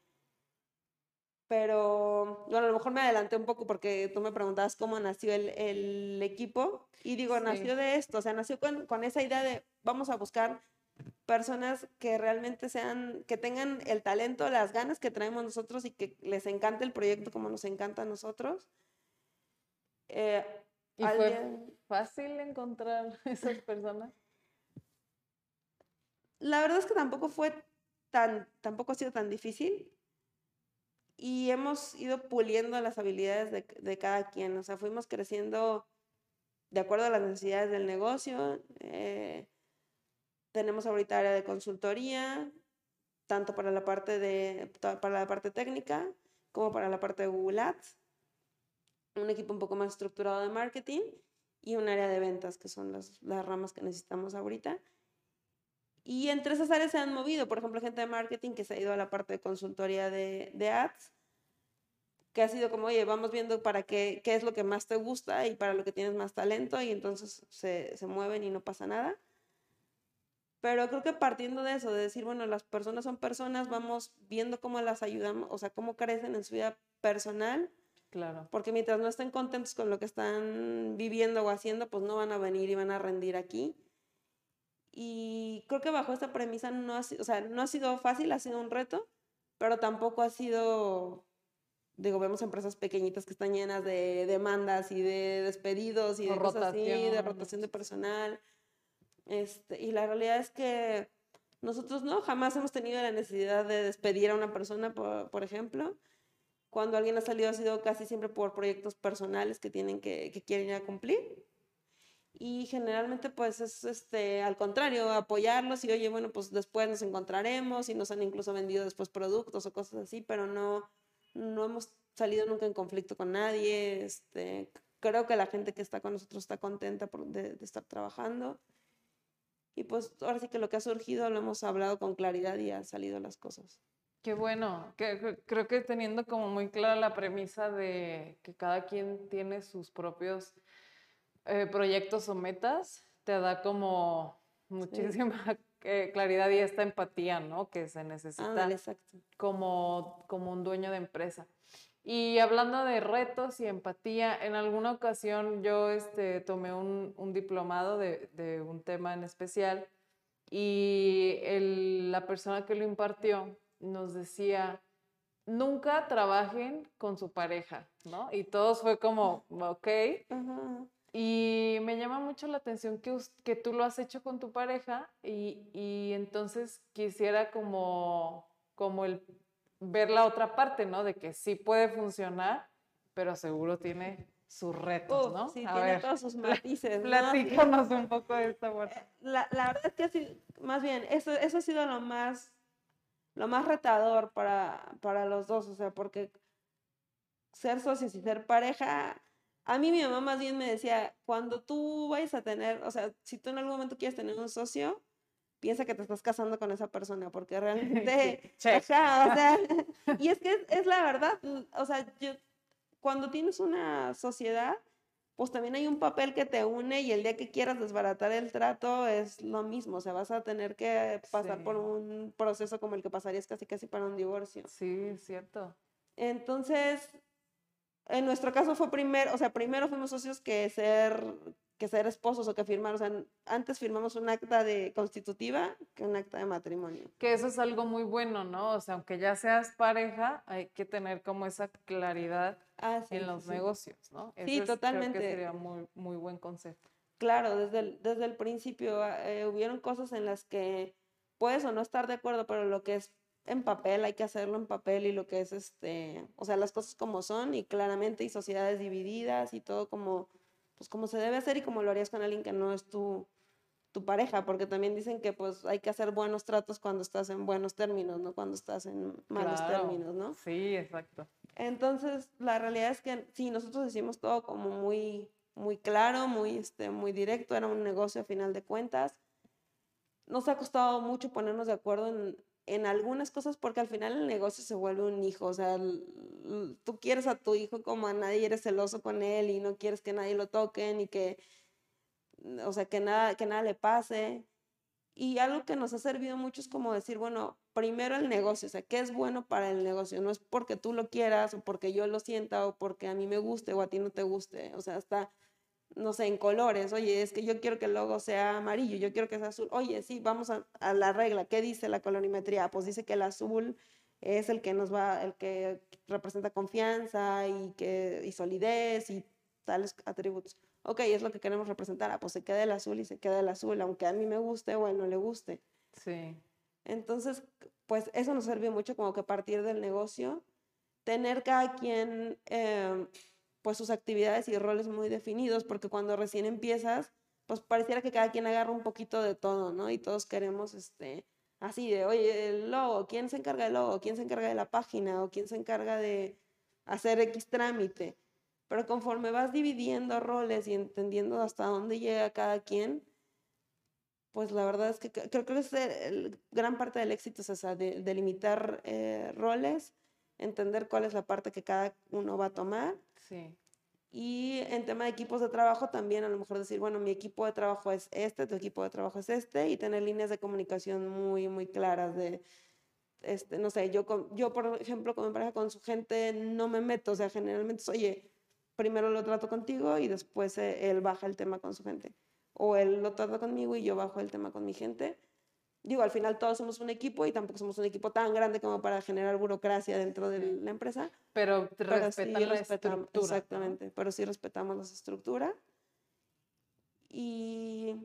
Pero, bueno, a lo mejor me adelanté un poco porque tú me preguntabas cómo nació el, el equipo. Y digo, nació de esto, o sea, nació con, con esa idea de vamos a buscar personas que realmente sean, que tengan el talento, las ganas que traemos nosotros y que les encante el proyecto como nos encanta a nosotros. Eh, ¿Y fue fácil encontrar esas personas? La verdad es que tampoco fue tan, tampoco ha sido tan difícil y hemos ido puliendo las habilidades de, cada quien, o sea, fuimos creciendo de acuerdo a las necesidades del negocio. Eh, tenemos ahorita área de consultoría, tanto para la parte, de, para la parte técnica como para la parte de Google Ads. Un equipo un poco más estructurado de marketing y un área de ventas, que son las, las ramas que necesitamos ahorita. Y entre esas áreas se han movido, por ejemplo, gente de marketing que se ha ido a la parte de consultoría de, de ads, que ha sido como, oye, vamos viendo para qué, qué es lo que más te gusta y para lo que tienes más talento, y entonces se, se mueven y no pasa nada. Pero creo que partiendo de eso, de decir, bueno, las personas son personas, vamos viendo cómo las ayudamos, o sea, cómo crecen en su vida personal. Claro. Porque mientras no estén contentos con lo que están viviendo o haciendo, pues no van a venir y van a rendir aquí. Y creo que bajo esta premisa no ha, o sea, no ha sido fácil, ha sido un reto, pero tampoco ha sido, digo, vemos empresas pequeñitas que están llenas de demandas y de despedidos y de cosas así, de rotación de personal. Este, y la realidad es que nosotros no, jamás hemos tenido la necesidad de despedir a una persona, por, por ejemplo. Cuando alguien ha salido ha sido casi siempre por proyectos personales que tienen que, que quieren ya cumplir. Y generalmente pues es este, al contrario, apoyarlos y oye, bueno, pues después nos encontraremos y nos han incluso vendido después productos o cosas así, pero no, no hemos salido nunca en conflicto con nadie. Este, creo que la gente que está con nosotros está contenta por, de, de estar trabajando. Y pues ahora sí que lo que ha surgido lo hemos hablado con claridad y han salido las cosas. Qué bueno, que, creo que teniendo como muy clara la premisa de que cada quien tiene sus propios eh, proyectos o metas, te da como muchísima eh, claridad y esta empatía, ¿no? Que se necesita como, como un dueño de empresa. Y hablando de retos y empatía, en alguna ocasión yo este, tomé un, un diplomado de, de, un tema en especial y el, la persona que lo impartió nos decía, nunca trabajen con su pareja, ¿no? Y todos fue como, ok. Y me llama mucho la atención que, que tú lo has hecho con tu pareja y, y entonces quisiera como, como el ver la otra parte, ¿no? De que sí puede funcionar, pero seguro tiene sus retos, ¿no? Sí, tiene todos sus matices. Platícanos un poco de esta parte. Eh, la, la, verdad es que así, más bien, eso, eso ha sido lo más, lo más retador para, para los dos, o sea, porque ser socios y ser pareja, a mí mi mamá más bien me decía, cuando tú vayas a tener, o sea, si tú en algún momento quieres tener un socio, piensa que te estás casando con esa persona, porque realmente, o sea, y es que es, es, la verdad, o sea, yo, cuando tienes una sociedad, pues también hay un papel que te une y el día que quieras desbaratar el trato es lo mismo, o sea, vas a tener que pasar sí. por un proceso como el que pasarías casi casi para un divorcio. Sí, cierto. Entonces, en nuestro caso fue primero, o sea, primero fuimos socios que ser que ser esposos o que firmar. O sea, antes firmamos un acta de constitutiva que un acta de matrimonio. Que eso es algo muy bueno, ¿no? O sea, aunque ya seas pareja, hay que tener como esa claridad ah, sí, en los sí. negocios, ¿no? Sí, totalmente. Creo que sería muy, muy buen concepto. Claro, desde el, desde el principio eh, hubieron cosas en las que puedes o no estar de acuerdo, pero lo que es en papel hay que hacerlo en papel y lo que es este, o sea, las cosas como son y claramente y sociedades divididas y todo como pues como se debe hacer y como lo harías con alguien que no es tu, tu pareja, porque también dicen que pues hay que hacer buenos tratos cuando estás en buenos términos, no cuando estás en malos claro. términos, ¿no? Sí, exacto. Entonces, la realidad es que sí, nosotros hicimos todo como muy, muy claro, muy, este, muy directo, era un negocio a final de cuentas. Nos ha costado mucho ponernos de acuerdo en, en algunas cosas porque al final el negocio se vuelve un hijo, o sea, tú quieres a tu hijo como a nadie, eres celoso con él y no quieres que nadie lo toque ni que, o sea, que nada, que nada le pase. Y algo que nos ha servido mucho es como decir, bueno, primero el negocio, o sea, ¿qué es bueno para el negocio? No es porque tú lo quieras o porque yo lo sienta o porque a mí me guste o a ti no te guste, o sea, hasta no sé, en colores, oye, es que yo quiero que el logo sea amarillo, yo quiero que sea azul, oye, sí, vamos a, la regla, ¿qué dice la colorimetría? Pues dice que el azul es el que nos va, el que representa confianza y, que, y solidez y tales atributos. Ok, es lo que queremos representar, ah, pues se queda el azul y se queda el azul, aunque a mí me guste o a él no le guste. Sí. Entonces, pues eso nos sirve mucho como que partir del negocio, tener cada quien... Eh, pues sus actividades y roles muy definidos, porque cuando recién empiezas, pues pareciera que cada quien agarra un poquito de todo, ¿no? Y todos queremos, este, así de, oye, el logo, ¿quién se encarga del logo? ¿Quién se encarga de la página? ¿O quién se encarga de hacer X trámite? Pero conforme vas dividiendo roles y entendiendo hasta dónde llega cada quien, pues la verdad es que creo que es gran parte del éxito es esa, de, delimitar eh, roles, entender cuál es la parte que cada uno va a tomar Sí. Y en tema de equipos de trabajo también a lo mejor decir, bueno, mi equipo de trabajo es este, tu equipo de trabajo es este, y tener líneas de comunicación muy, muy claras de, este, no sé, yo, yo por ejemplo, con mi pareja, con su gente, no me meto, o sea, generalmente es, oye, primero lo trato contigo y después eh, él baja el tema con su gente. O él lo trata conmigo y yo bajo el tema con mi gente digo, al final todos somos un equipo y tampoco somos un equipo tan grande como para generar burocracia dentro de la empresa. Pero, respetan la estructura. Exactamente, pero sí respetamos las estructuras. Y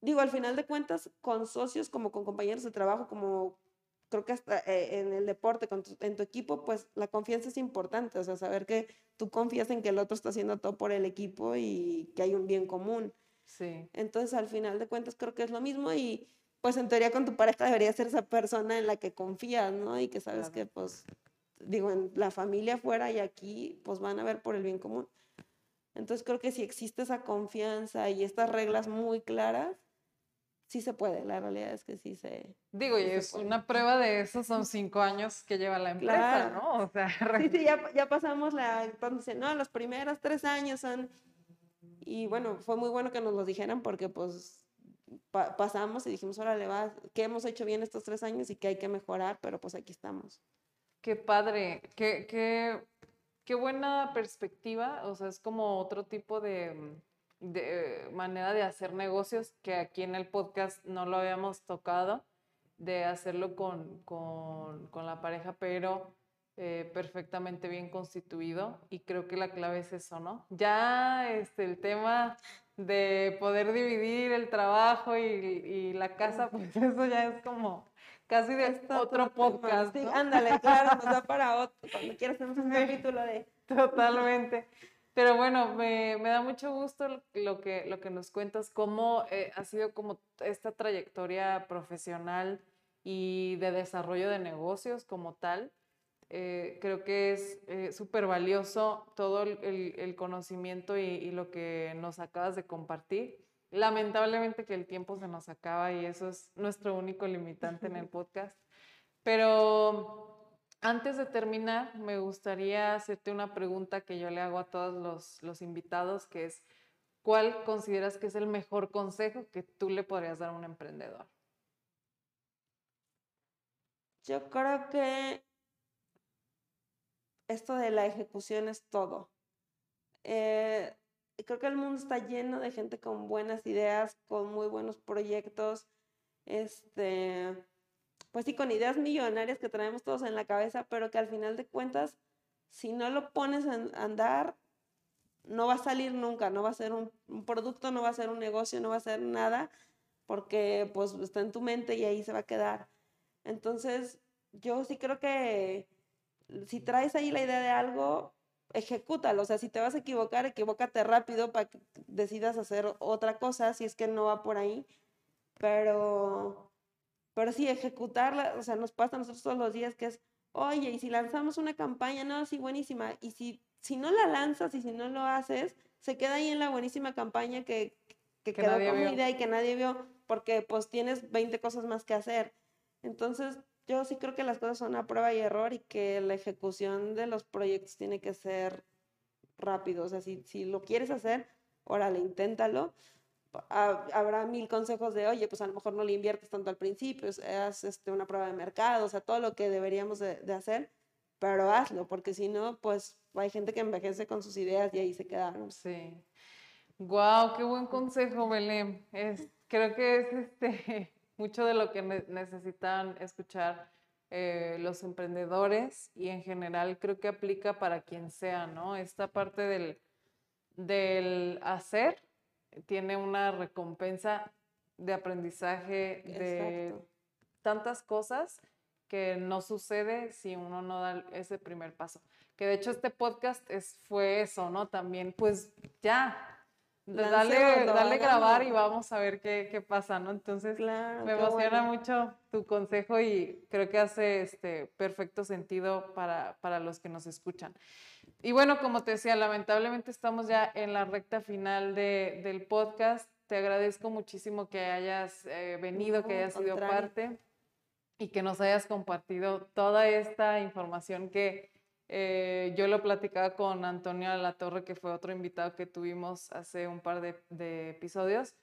digo, al final de cuentas, con socios como con compañeros de trabajo, como creo que hasta eh, en el deporte, con en tu equipo, pues la confianza es importante, o sea, saber que tú confías en que el otro está haciendo todo por el equipo y que hay un bien común. Sí. Entonces, al final de cuentas, creo que es lo mismo y pues en teoría con tu pareja debería ser esa persona en la que confías, ¿no? Y que sabes que, pues, digo, en la familia fuera y aquí, pues van a ver por el bien común. Entonces creo que si existe esa confianza y estas reglas muy claras, sí se puede, la realidad es que sí se... Digo, y es una prueba de eso, son cinco años que lleva la empresa, ¿no? O sea, sí, sí, ya, ya pasamos la... Entonces, no, los primeros tres años son... Y bueno, fue muy bueno que nos lo dijeran porque pues pasamos y dijimos, órale, va, ¿qué hemos hecho bien estos tres años y qué hay que mejorar? Pero pues aquí estamos. Qué padre, qué, qué, qué buena perspectiva, o sea, es como otro tipo de, de manera de hacer negocios que aquí en el podcast no lo habíamos tocado, de hacerlo con, con, con la pareja, pero eh, perfectamente bien constituido y creo que la clave es eso, ¿no? Ya este, el tema de poder dividir el trabajo y, y la casa, pues eso ya es como casi de otro, podcast. Sí, ándale, claro, nos da para otro, cuando quieras hacer un capítulo de... Totalmente. Pero bueno, me, me, da mucho gusto lo que, lo que nos cuentas, cómo eh, ha sido como esta trayectoria profesional y de desarrollo de negocios como tal. Eh, creo que es eh, súper valioso todo el, el, conocimiento y, y, lo que nos acabas de compartir. Lamentablemente que el tiempo se nos acaba y eso es nuestro único limitante en el podcast. Pero antes de terminar, me gustaría hacerte una pregunta que yo le hago a todos los, los invitados, que es, ¿cuál consideras que es el mejor consejo que tú le podrías dar a un emprendedor? Yo creo que esto de la ejecución es todo. Eh, creo que el mundo está lleno de gente con buenas ideas, con muy buenos proyectos, este, pues sí, con ideas millonarias que traemos todos en la cabeza, pero que al final de cuentas, si no lo pones a andar, no va a salir nunca, no va a ser un, un producto, no va a ser un negocio, no va a ser nada, porque pues está en tu mente y ahí se va a quedar. Entonces, yo sí creo que si traes ahí la idea de algo, ejecútalo. O sea, si te vas a equivocar, equivócate rápido para que decidas hacer otra cosa, si es que no va por ahí. Pero, pero sí, ejecutarla, o sea, nos pasa a nosotros todos los días que es, oye, y si lanzamos una campaña, no, sí, buenísima. Y si, si no la lanzas y si no lo haces, se queda ahí en la buenísima campaña que, que, quedó como idea y que nadie vio, porque pues tienes 20 cosas más que hacer. Entonces, yo sí creo que las cosas son a prueba y error y que la ejecución de los proyectos tiene que ser rápido. O sea, si, si lo quieres hacer, órale, inténtalo. Habrá mil consejos de, oye, pues a lo mejor no le inviertes tanto al principio, haz este, una prueba de mercado, o sea, todo lo que deberíamos de, de hacer, pero hazlo, porque si no, pues hay gente que envejece con sus ideas y ahí se quedaron. Sí. Wow, qué buen consejo, Belén. Es, creo que es este, mucho de lo que necesitan escuchar eh, los emprendedores y en general creo que aplica para quien sea, ¿no? Esta parte del, del hacer tiene una recompensa de aprendizaje de tantas cosas que no sucede si uno no da ese primer paso. Que de hecho este podcast es, fue eso, ¿no? También, pues ya, dale, dale grabar y vamos a ver qué, qué pasa, ¿no? Entonces, me emociona mucho tu consejo y creo que hace este perfecto sentido para, para, los que nos escuchan. Y bueno, como te decía, lamentablemente estamos ya en la recta final de, del podcast. Te agradezco muchísimo que hayas eh, venido, que hayas sido parte y que nos hayas compartido toda esta información que eh, yo lo platicaba con Antonio La Torre, que fue otro invitado que tuvimos hace un par de, episodios.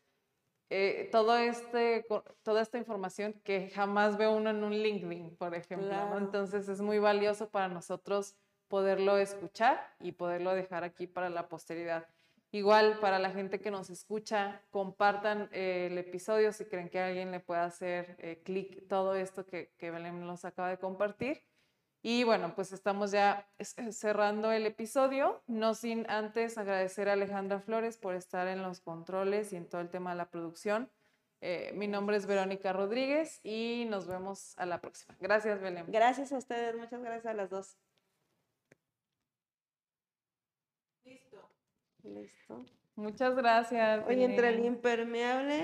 Eh, todo este, toda esta información que jamás ve uno en un LinkedIn, por ejemplo. Entonces es muy valioso para nosotros poderlo escuchar y poderlo dejar aquí para la posteridad. Igual para la gente que nos escucha, compartan eh, el episodio si creen que alguien le pueda hacer clic todo esto que, que Belén nos acaba de compartir. Y bueno, pues estamos ya eh, cerrando el episodio, no sin antes agradecer a Alejandra Flores por estar en los controles y en todo el tema de la producción. Eh, mi nombre es Verónica Rodríguez y nos vemos a la próxima. Gracias, Belén. Gracias a ustedes, muchas gracias a las dos. Listo. Listo. Muchas gracias. Oye, entre el impermeable